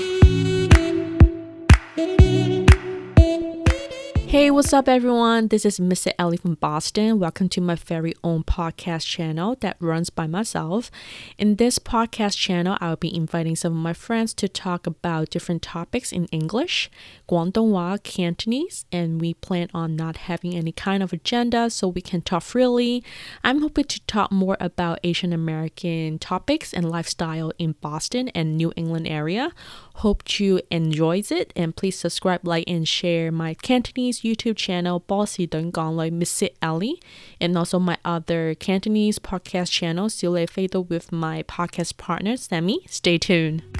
you Hey, what's up, everyone? This is Mr. Ellie from Boston. Welcome to my very own podcast channel that runs by myself. In this podcast channel, I'll be inviting some of my friends to talk about different topics in English, Guangdonghua, Cantonese, and we plan on not having any kind of agenda so we can talk freely. I'm hoping to talk more about Asian American topics and lifestyle in Boston and New England area. Hope you enjoys it and please subscribe, like, and share my Cantonese YouTube channel Bossy Dun Gong like Miss Ellie and also my other Cantonese podcast channel Sile Fatal with my podcast partner Sammy. Stay tuned.